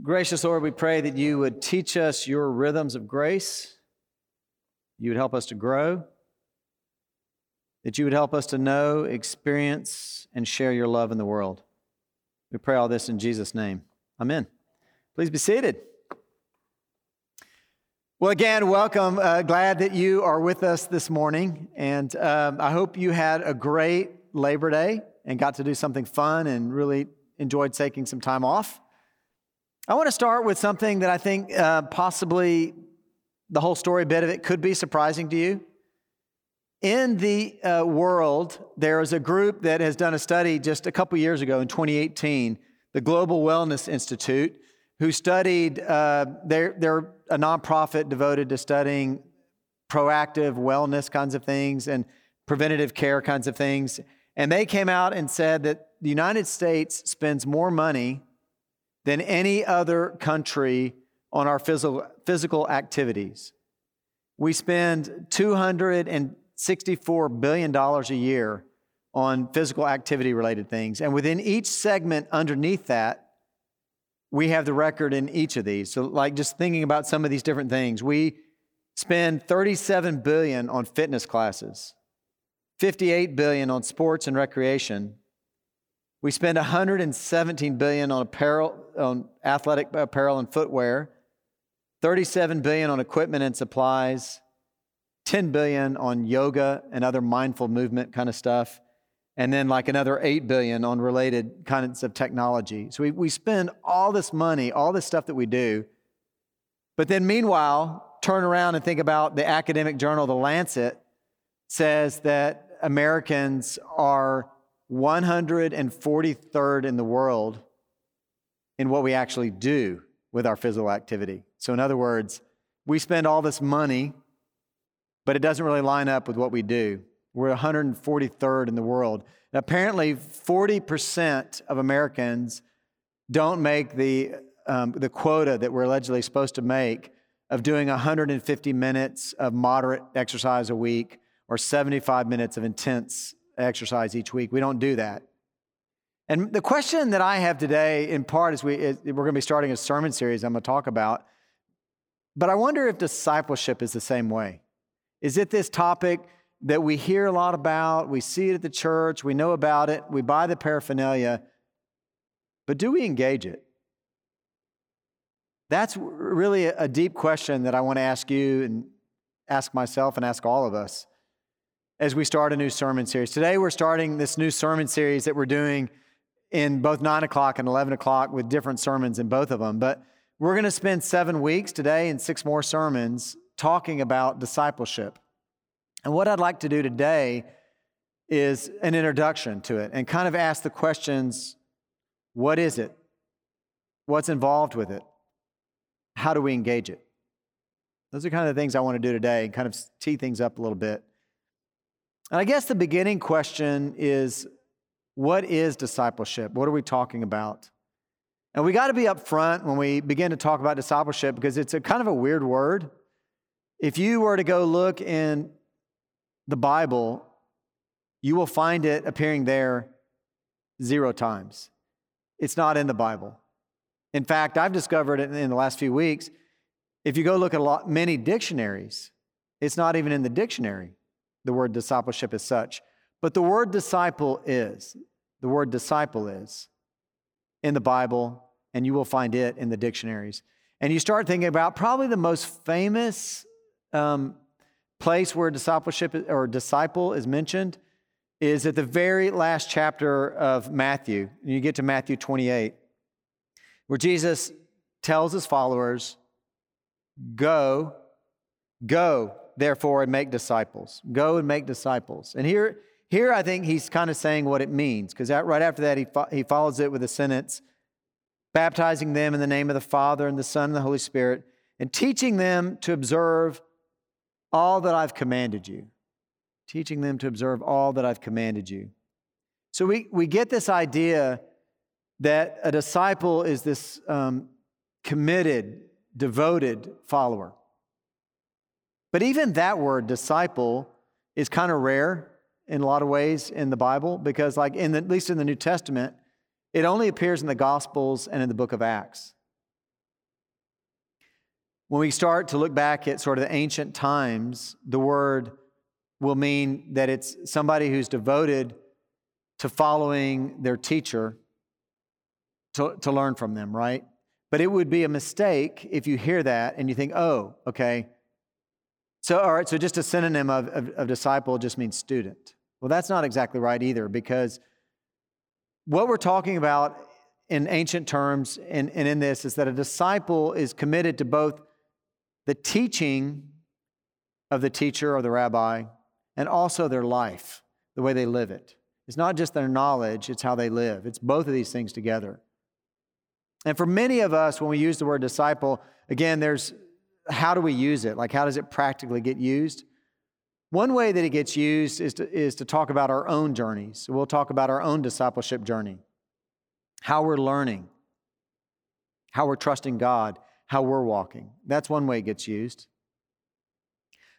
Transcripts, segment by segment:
Gracious Lord, we pray that you would teach us your rhythms of grace. You would help us to grow. That you would help us to know, experience, and share your love in the world. We pray all this in Jesus' name. Amen. Please be seated. Well, again, welcome. Uh, glad that you are with us this morning. And um, I hope you had a great Labor Day and got to do something fun and really enjoyed taking some time off. I want to start with something that I think uh, possibly the whole story bit of it could be surprising to you. In the uh, world, there is a group that has done a study just a couple years ago in 2018, the Global Wellness Institute, who studied, uh, they're, they're a nonprofit devoted to studying proactive wellness kinds of things and preventative care kinds of things. And they came out and said that the United States spends more money than any other country on our physical, physical activities. We spend $264 billion a year on physical activity related things. And within each segment underneath that, we have the record in each of these. So like just thinking about some of these different things, we spend 37 billion on fitness classes, 58 billion on sports and recreation, we spend 117 billion on apparel, on athletic apparel and footwear, 37 billion on equipment and supplies, 10 billion on yoga and other mindful movement kind of stuff, and then like another 8 billion on related kinds of technology. So we, we spend all this money, all this stuff that we do, but then meanwhile, turn around and think about the academic journal, The Lancet, says that Americans are 143rd in the world in what we actually do with our physical activity. So, in other words, we spend all this money, but it doesn't really line up with what we do. We're 143rd in the world. And apparently, 40% of Americans don't make the, um, the quota that we're allegedly supposed to make of doing 150 minutes of moderate exercise a week or 75 minutes of intense exercise each week. We don't do that. And the question that I have today, in part, is we, is we're going to be starting a sermon series I'm going to talk about. But I wonder if discipleship is the same way. Is it this topic that we hear a lot about? We see it at the church, we know about it, we buy the paraphernalia, but do we engage it? That's really a deep question that I want to ask you and ask myself and ask all of us as we start a new sermon series. Today, we're starting this new sermon series that we're doing in both 9 o'clock and 11 o'clock with different sermons in both of them. But we're going to spend seven weeks today and six more sermons talking about discipleship. And what I'd like to do today is an introduction to it and kind of ask the questions what is it? What's involved with it? How do we engage it? Those are kind of the things I want to do today and kind of tee things up a little bit. And I guess the beginning question is what is discipleship? What are we talking about? And we got to be upfront when we begin to talk about discipleship because it's a kind of a weird word. If you were to go look in the Bible, you will find it appearing there zero times. It's not in the Bible. In fact, I've discovered it in the last few weeks. If you go look at a lot, many dictionaries, it's not even in the dictionary the word discipleship as such. But the word disciple is, the word disciple is in the Bible, and you will find it in the dictionaries. And you start thinking about probably the most famous um, place where discipleship or disciple is mentioned is at the very last chapter of Matthew. You get to Matthew 28, where Jesus tells his followers, Go, go, therefore, and make disciples. Go and make disciples. And here, here I think he's kind of saying what it means, because right after that, he, fo- he follows it with a sentence baptizing them in the name of the Father and the Son and the Holy Spirit, and teaching them to observe all that I've commanded you. Teaching them to observe all that I've commanded you. So we, we get this idea that a disciple is this um, committed, devoted follower. But even that word, disciple, is kind of rare in a lot of ways in the Bible because, like, in the, at least in the New Testament, it only appears in the Gospels and in the book of Acts. when we start to look back at sort of the ancient times, the word will mean that it's somebody who's devoted to following their teacher to, to learn from them, right? But it would be a mistake if you hear that and you think, oh, okay. So, all right, so just a synonym of, of, of disciple just means student. Well, that's not exactly right either because what we're talking about in ancient terms and, and in this is that a disciple is committed to both the teaching of the teacher or the rabbi and also their life, the way they live it. It's not just their knowledge, it's how they live. It's both of these things together. And for many of us, when we use the word disciple, again, there's how do we use it? Like, how does it practically get used? One way that it gets used is to, is to talk about our own journeys. we'll talk about our own discipleship journey, how we're learning, how we're trusting God, how we're walking. That's one way it gets used.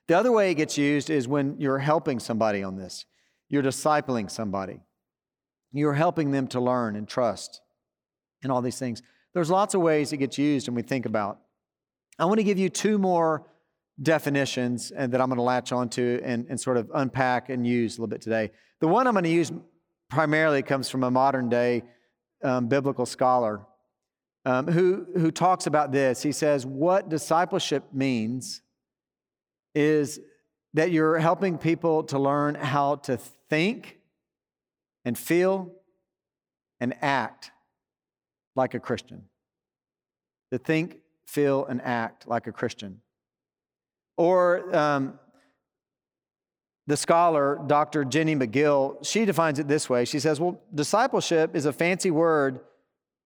The other way it gets used is when you're helping somebody on this, you're discipling somebody, you're helping them to learn and trust and all these things. There's lots of ways it gets used and we think about. I want to give you two more definitions and that I'm going to latch onto and, and sort of unpack and use a little bit today. The one I'm going to use primarily comes from a modern day um, biblical scholar um, who, who talks about this. He says, What discipleship means is that you're helping people to learn how to think and feel and act like a Christian. To think, feel, and act like a Christian. Or um, the scholar, Dr. Jenny McGill, she defines it this way. She says, Well, discipleship is a fancy word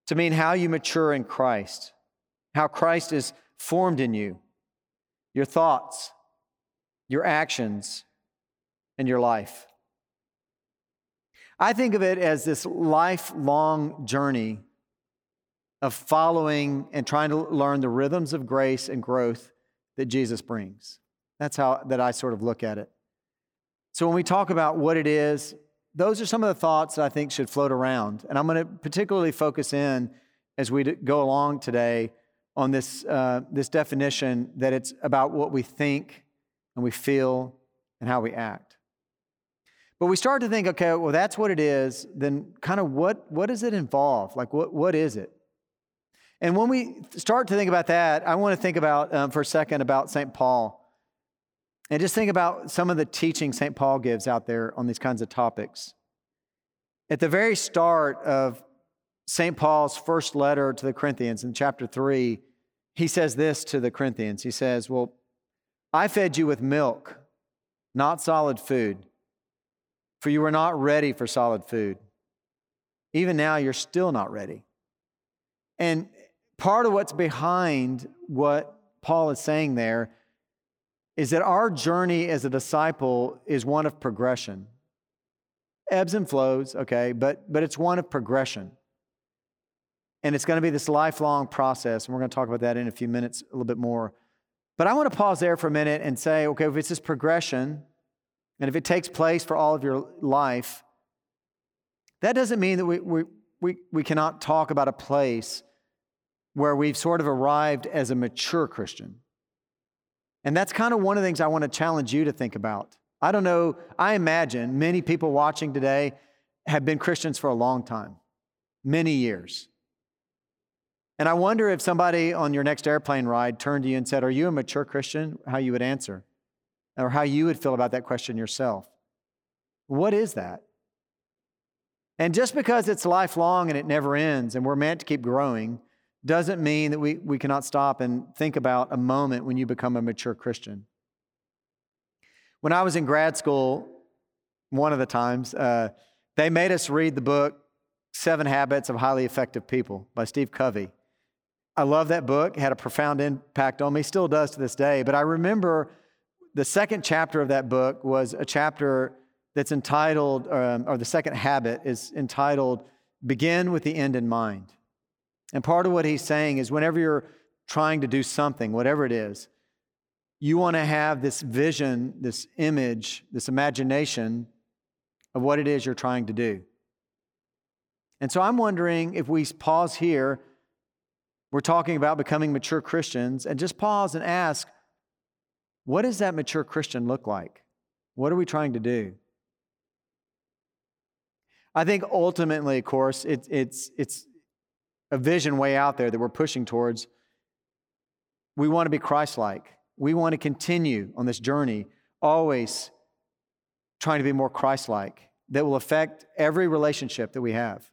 to mean how you mature in Christ, how Christ is formed in you, your thoughts, your actions, and your life. I think of it as this lifelong journey of following and trying to learn the rhythms of grace and growth that Jesus brings. That's how that I sort of look at it. So when we talk about what it is, those are some of the thoughts that I think should float around. And I'm going to particularly focus in as we go along today on this, uh, this definition that it's about what we think and we feel and how we act. But we start to think, okay, well, that's what it is. Then, kind of what, what does it involve? Like, what, what is it? And when we start to think about that, I want to think about um, for a second about St. Paul. And just think about some of the teaching St. Paul gives out there on these kinds of topics. At the very start of St. Paul's first letter to the Corinthians in chapter 3, he says this to the Corinthians. He says, Well, I fed you with milk, not solid food, for you were not ready for solid food. Even now, you're still not ready. And part of what's behind what Paul is saying there is that our journey as a disciple is one of progression. Ebbs and flows, okay, but, but it's one of progression. And it's going to be this lifelong process. And we're going to talk about that in a few minutes a little bit more. But I want to pause there for a minute and say, okay, if it's this progression, and if it takes place for all of your life, that doesn't mean that we, we, we, we cannot talk about a place where we've sort of arrived as a mature Christian. And that's kind of one of the things I want to challenge you to think about. I don't know, I imagine many people watching today have been Christians for a long time, many years. And I wonder if somebody on your next airplane ride turned to you and said, Are you a mature Christian? How you would answer, or how you would feel about that question yourself. What is that? And just because it's lifelong and it never ends and we're meant to keep growing, doesn't mean that we, we cannot stop and think about a moment when you become a mature Christian. When I was in grad school, one of the times, uh, they made us read the book Seven Habits of Highly Effective People by Steve Covey. I love that book, it had a profound impact on me, still does to this day. But I remember the second chapter of that book was a chapter that's entitled, um, or the second habit is entitled, Begin with the End in Mind. And part of what he's saying is whenever you're trying to do something, whatever it is, you want to have this vision, this image, this imagination of what it is you're trying to do. And so I'm wondering if we pause here we're talking about becoming mature Christians, and just pause and ask, what does that mature Christian look like? What are we trying to do? I think ultimately, of course, it, it's, it's a vision way out there that we're pushing towards. We want to be Christ like. We want to continue on this journey, always trying to be more Christ like, that will affect every relationship that we have.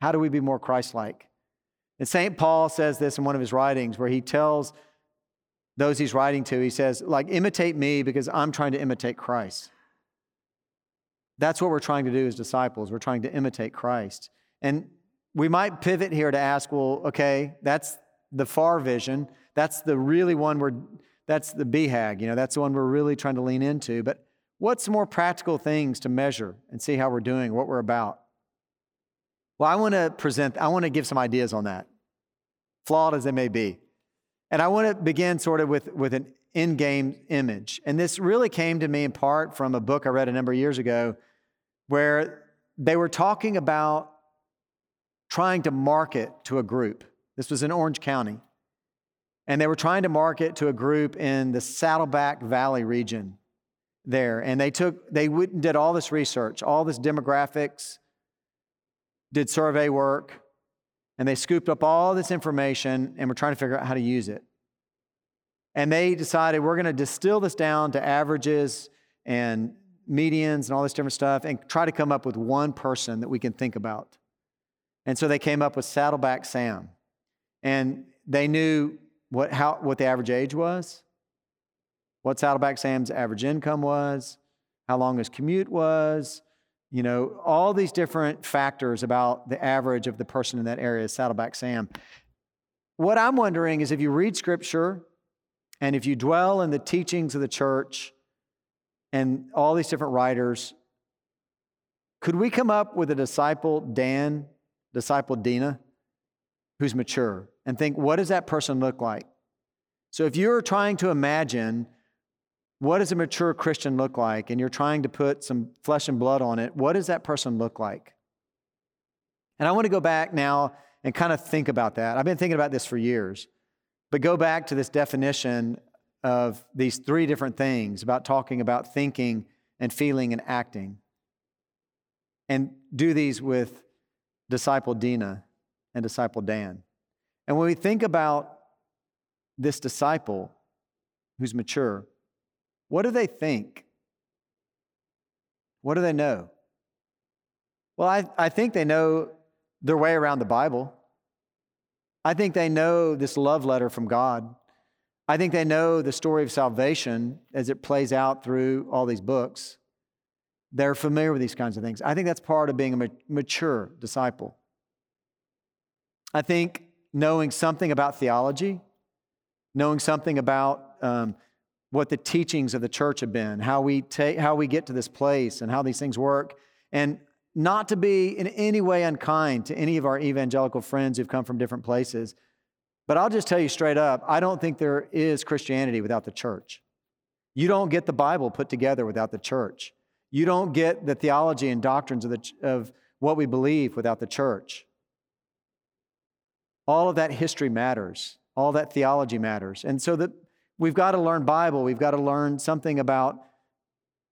How do we be more Christ like? And St. Paul says this in one of his writings where he tells those he's writing to, he says, like, imitate me because I'm trying to imitate Christ. That's what we're trying to do as disciples. We're trying to imitate Christ. And we might pivot here to ask, well, okay, that's the far vision. That's the really one we're, that's the BHAG, you know, that's the one we're really trying to lean into. But what's more practical things to measure and see how we're doing, what we're about? Well, I want to present, I want to give some ideas on that, flawed as they may be. And I want to begin sort of with, with an in game image. And this really came to me in part from a book I read a number of years ago where they were talking about trying to market to a group. This was in Orange County. And they were trying to market to a group in the Saddleback Valley region there. And they took, they wouldn't did all this research, all this demographics, did survey work, and they scooped up all this information and were trying to figure out how to use it. And they decided we're going to distill this down to averages and medians and all this different stuff and try to come up with one person that we can think about. And so they came up with Saddleback Sam. And they knew what, how, what the average age was, what Saddleback Sam's average income was, how long his commute was, you know, all these different factors about the average of the person in that area, Saddleback Sam. What I'm wondering is if you read scripture and if you dwell in the teachings of the church and all these different writers, could we come up with a disciple, Dan, disciple Dina, who's mature, and think, what does that person look like? So if you're trying to imagine what does a mature Christian look like? And you're trying to put some flesh and blood on it. What does that person look like? And I want to go back now and kind of think about that. I've been thinking about this for years, but go back to this definition of these three different things about talking about thinking and feeling and acting. And do these with disciple Dina and disciple Dan. And when we think about this disciple who's mature, what do they think? What do they know? Well, I, I think they know their way around the Bible. I think they know this love letter from God. I think they know the story of salvation as it plays out through all these books. They're familiar with these kinds of things. I think that's part of being a mature disciple. I think knowing something about theology, knowing something about um, what the teachings of the church have been, how we, take, how we get to this place, and how these things work. And not to be in any way unkind to any of our evangelical friends who've come from different places. But I'll just tell you straight up I don't think there is Christianity without the church. You don't get the Bible put together without the church. You don't get the theology and doctrines of, the, of what we believe without the church. All of that history matters. All that theology matters. And so the, We've got to learn Bible. We've got to learn something about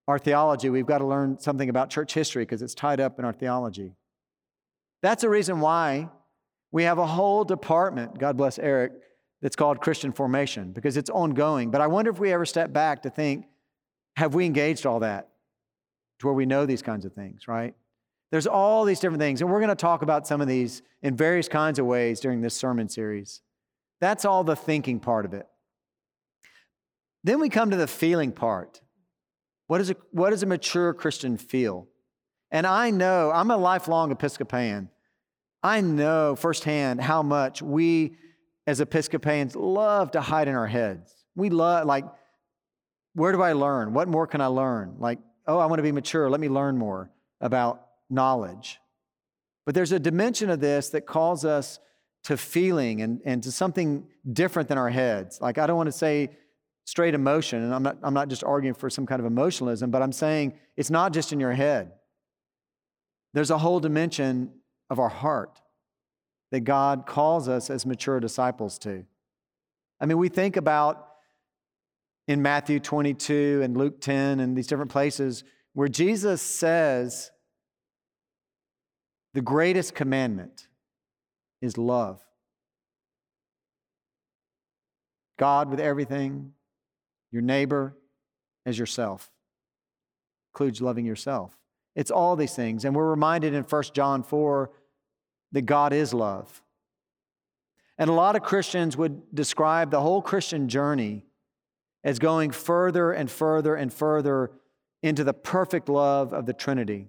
our theology. We've got to learn something about church history because it's tied up in our theology. That's the reason why we have a whole department, God bless Eric, that's called Christian formation because it's ongoing. But I wonder if we ever step back to think have we engaged all that where we know these kinds of things, right? There's all these different things, and we're going to talk about some of these in various kinds of ways during this sermon series. That's all the thinking part of it. Then we come to the feeling part. What, is a, what does a mature Christian feel? And I know, I'm a lifelong Episcopalian. I know firsthand how much we as Episcopalians love to hide in our heads. We love, like, where do I learn? What more can I learn? Like, oh, I want to be mature. Let me learn more about knowledge. But there's a dimension of this that calls us to feeling and, and to something different than our heads. Like, I don't want to say straight emotion. And I'm not, I'm not just arguing for some kind of emotionalism, but I'm saying it's not just in your head. There's a whole dimension of our heart that God calls us as mature disciples to. I mean, we think about in Matthew 22 and Luke 10 and these different places where Jesus says the greatest commandment is love. God with everything, your neighbor as yourself. Includes loving yourself. It's all these things. And we're reminded in 1 John 4 that God is love. And a lot of Christians would describe the whole Christian journey as going further and further and further into the perfect love of the Trinity,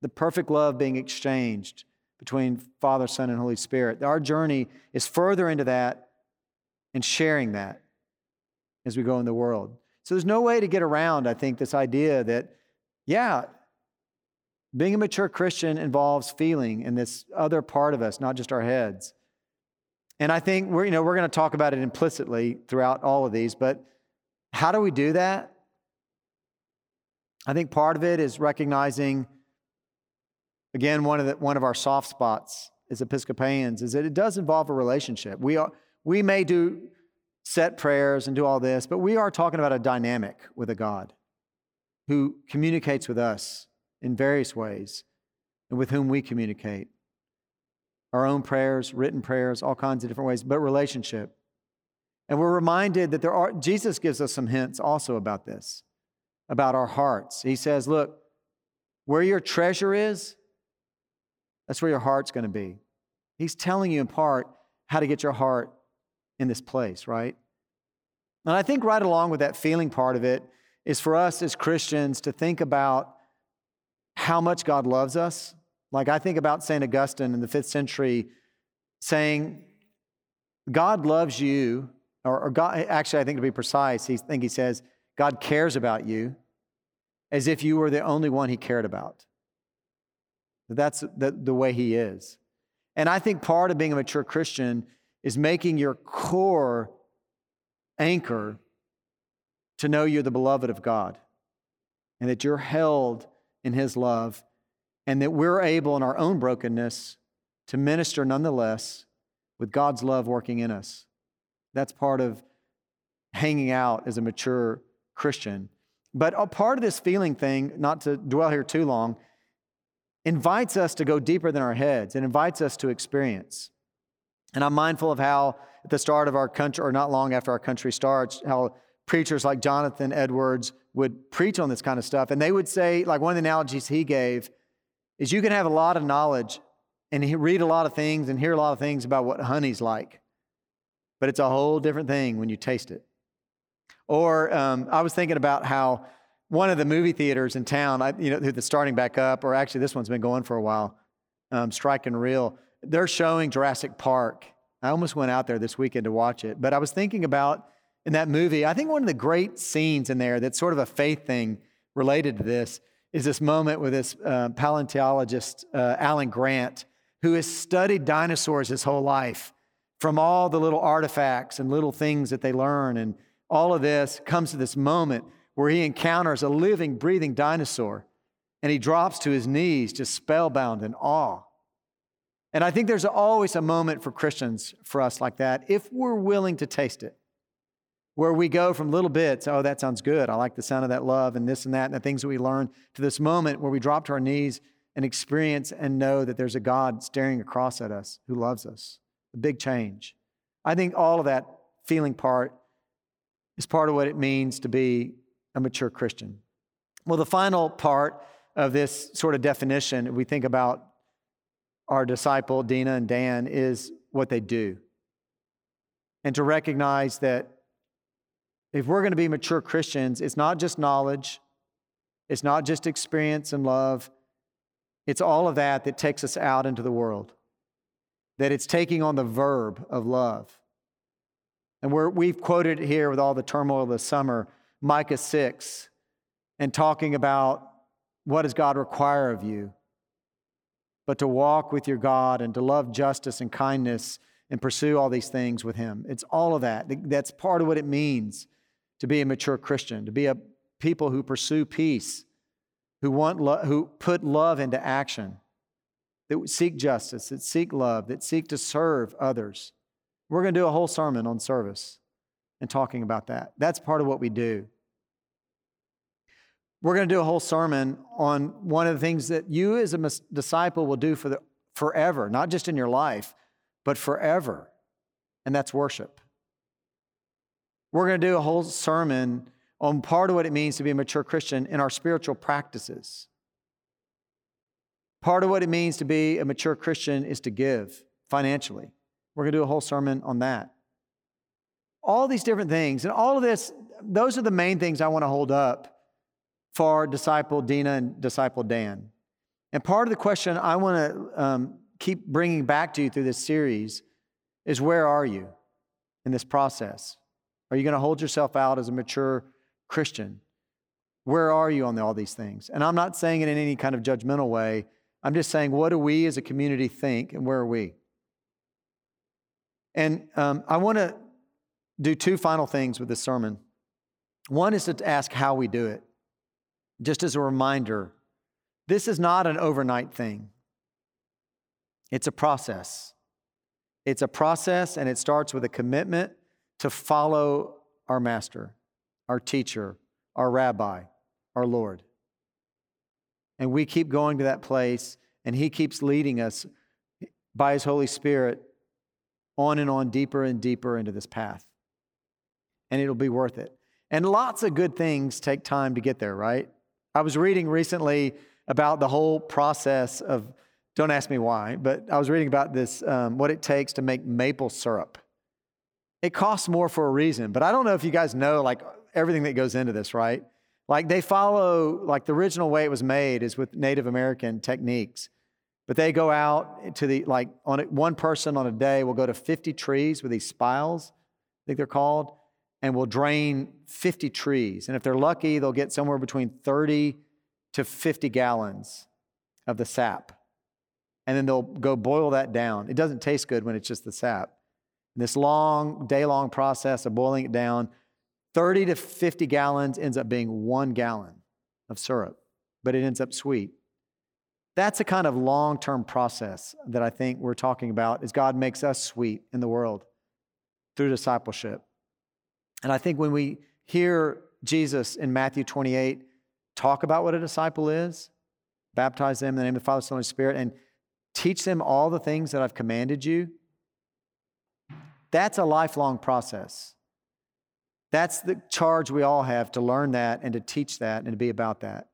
the perfect love being exchanged between Father, Son, and Holy Spirit. Our journey is further into that and sharing that as we go in the world. So there's no way to get around, I think, this idea that, yeah, being a mature Christian involves feeling in this other part of us, not just our heads. And I think we're, you know, we're going to talk about it implicitly throughout all of these, but how do we do that? I think part of it is recognizing, again, one of, the, one of our soft spots as Episcopalians is that it does involve a relationship. We, are, we may do set prayers and do all this, but we are talking about a dynamic with a God who communicates with us in various ways and with whom we communicate. Our own prayers, written prayers, all kinds of different ways, but relationship. And we're reminded that there are, Jesus gives us some hints also about this, about our hearts. He says, Look, where your treasure is, that's where your heart's going to be. He's telling you in part how to get your heart in this place, right? And I think right along with that feeling part of it is for us as Christians to think about how much God loves us. Like I think about St. Augustine in the fifth century saying, God loves you or, or God, actually, I think to be precise, he, think he says, God cares about you as if you were the only one he cared about. That's the, the way he is. And I think part of being a mature Christian is making your core anchor to know you're the beloved of God and that you're held in his love and that we're able in our own brokenness to minister nonetheless with God's love working in us. That's part of hanging out as a mature Christian. But a part of this feeling thing, not to dwell here too long, invites us to go deeper than our heads and invites us to experience. And I'm mindful of how, at the start of our country, or not long after our country starts, how preachers like Jonathan Edwards would preach on this kind of stuff. And they would say, like one of the analogies he gave, is you can have a lot of knowledge and read a lot of things and hear a lot of things about what honey's like but it's a whole different thing when you taste it. Or um, I was thinking about how one of the movie theaters in town, I, you know, that's starting back up, or actually this one's been going for a while, um, Reel, they're showing Jurassic Park. I almost went out there this weekend to watch it, but I was thinking about in that movie, I think one of the great scenes in there that's sort of a faith thing related to this is this moment with this uh, paleontologist, uh, Alan Grant, who has studied dinosaurs his whole life from all the little artifacts and little things that they learn. And all of this comes to this moment where he encounters a living, breathing dinosaur and he drops to his knees, just spellbound in awe. And I think there's always a moment for Christians, for us like that, if we're willing to taste it, where we go from little bits, oh, that sounds good. I like the sound of that love and this and that and the things that we learn, to this moment where we drop to our knees and experience and know that there's a God staring across at us who loves us a big change. I think all of that feeling part is part of what it means to be a mature Christian. Well, the final part of this sort of definition, we think about our disciple, Dina and Dan, is what they do. And to recognize that if we're going to be mature Christians, it's not just knowledge, it's not just experience and love, it's all of that that takes us out into the world that it's taking on the verb of love. And we have quoted here with all the turmoil of the summer, Micah 6, and talking about what does God require of you? But to walk with your God and to love justice and kindness and pursue all these things with Him. It's all of that. That's part of what it means to be a mature Christian, to be a people who pursue peace, who, want lo- who put love into action that seek justice, that seek love, that seek to serve others. We're going to do a whole sermon on service and talking about that. That's part of what we do. We're going to do a whole sermon on one of the things that you as a disciple will do for the forever, not just in your life, but forever. And that's worship. We're going to do a whole sermon on part of what it means to be a mature Christian in our spiritual practices. Part of what it means to be a mature Christian is to give financially. We're going to do a whole sermon on that. All these different things, and all of this, those are the main things I want to hold up for disciple Dina and disciple Dan. And part of the question I want to um, keep bringing back to you through this series is where are you in this process? Are you going to hold yourself out as a mature Christian? Where are you on all these things? And I'm not saying it in any kind of judgmental way. I'm just saying, what do we as a community think and where are we? And um, I want to do two final things with this sermon. One is to ask how we do it. Just as a reminder, this is not an overnight thing, it's a process. It's a process, and it starts with a commitment to follow our master, our teacher, our rabbi, our Lord. And we keep going to that place, and He keeps leading us by His Holy Spirit on and on, deeper and deeper into this path. And it'll be worth it. And lots of good things take time to get there, right? I was reading recently about the whole process of, don't ask me why, but I was reading about this, um, what it takes to make maple syrup. It costs more for a reason, but I don't know if you guys know like everything that goes into this, right? Like they follow, like the original way it was made is with Native American techniques. But they go out to the, like on a, one person on a day will go to 50 trees with these spiles, I think they're called, and will drain 50 trees. And if they're lucky, they'll get somewhere between 30 to 50 gallons of the sap. And then they'll go boil that down. It doesn't taste good when it's just the sap. this long, day long process of boiling it down 30 to 50 gallons ends up being one gallon of syrup, but it ends up sweet. That's a kind of long term process that I think we're talking about as God makes us sweet in the world through discipleship. And I think when we hear Jesus in Matthew 28 talk about what a disciple is, baptize them in the name of the Father, Son, and Spirit, and teach them all the things that I've commanded you, that's a lifelong process. That's the charge we all have to learn that and to teach that and to be about that.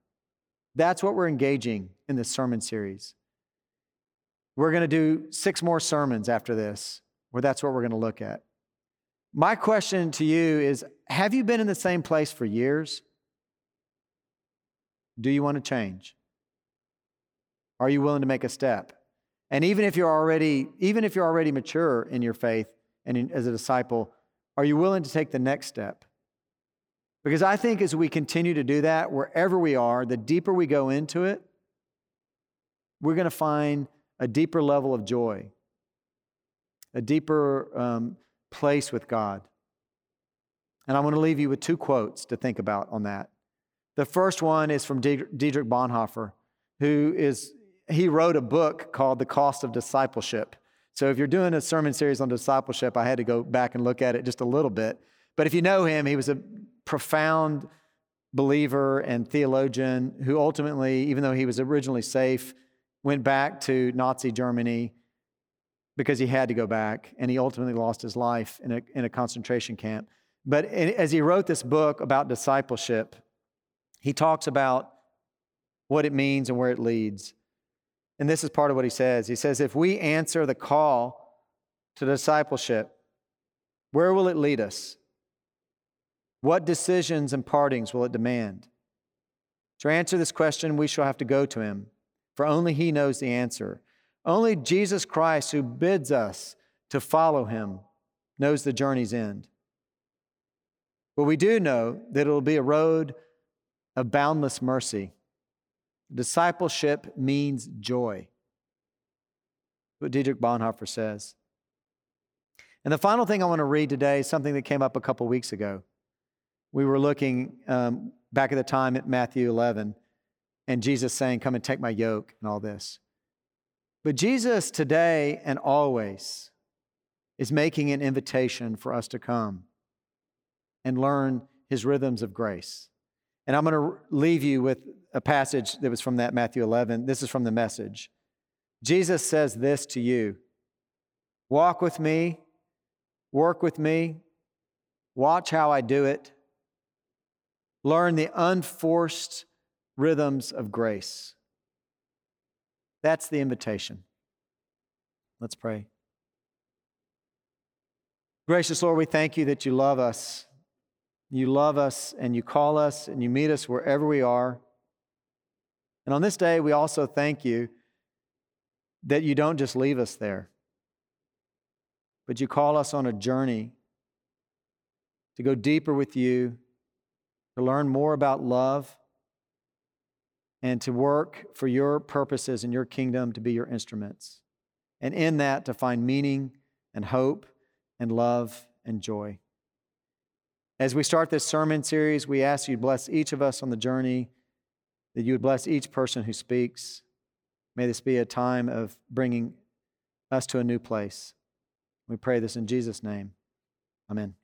That's what we're engaging in this sermon series. We're going to do six more sermons after this, where that's what we're going to look at. My question to you is Have you been in the same place for years? Do you want to change? Are you willing to make a step? And even if you're already, even if you're already mature in your faith and in, as a disciple, are you willing to take the next step? Because I think as we continue to do that, wherever we are, the deeper we go into it, we're going to find a deeper level of joy, a deeper um, place with God. And I want to leave you with two quotes to think about on that. The first one is from Dietrich Bonhoeffer, who is, he wrote a book called The Cost of Discipleship. So if you're doing a sermon series on discipleship, I had to go back and look at it just a little bit. But if you know him, he was a profound believer and theologian who ultimately, even though he was originally safe, went back to Nazi Germany because he had to go back, and he ultimately lost his life in a, in a concentration camp. But as he wrote this book about discipleship, he talks about what it means and where it leads. And this is part of what he says. He says, if we answer the call to discipleship, where will it lead us? What decisions and partings will it demand? To answer this question, we shall have to go to him, for only he knows the answer. Only Jesus Christ, who bids us to follow him, knows the journey's end. But we do know that it will be a road of boundless mercy Discipleship means joy. What Dietrich Bonhoeffer says. And the final thing I want to read today is something that came up a couple weeks ago. We were looking um, back at the time at Matthew 11 and Jesus saying, Come and take my yoke and all this. But Jesus today and always is making an invitation for us to come and learn his rhythms of grace. And I'm going to leave you with a passage that was from that Matthew 11. This is from the message. Jesus says this to you Walk with me, work with me, watch how I do it, learn the unforced rhythms of grace. That's the invitation. Let's pray. Gracious Lord, we thank you that you love us. You love us and you call us and you meet us wherever we are. And on this day, we also thank you that you don't just leave us there, but you call us on a journey to go deeper with you, to learn more about love, and to work for your purposes and your kingdom to be your instruments. And in that, to find meaning and hope and love and joy. As we start this sermon series, we ask you to bless each of us on the journey, that you would bless each person who speaks. May this be a time of bringing us to a new place. We pray this in Jesus' name. Amen.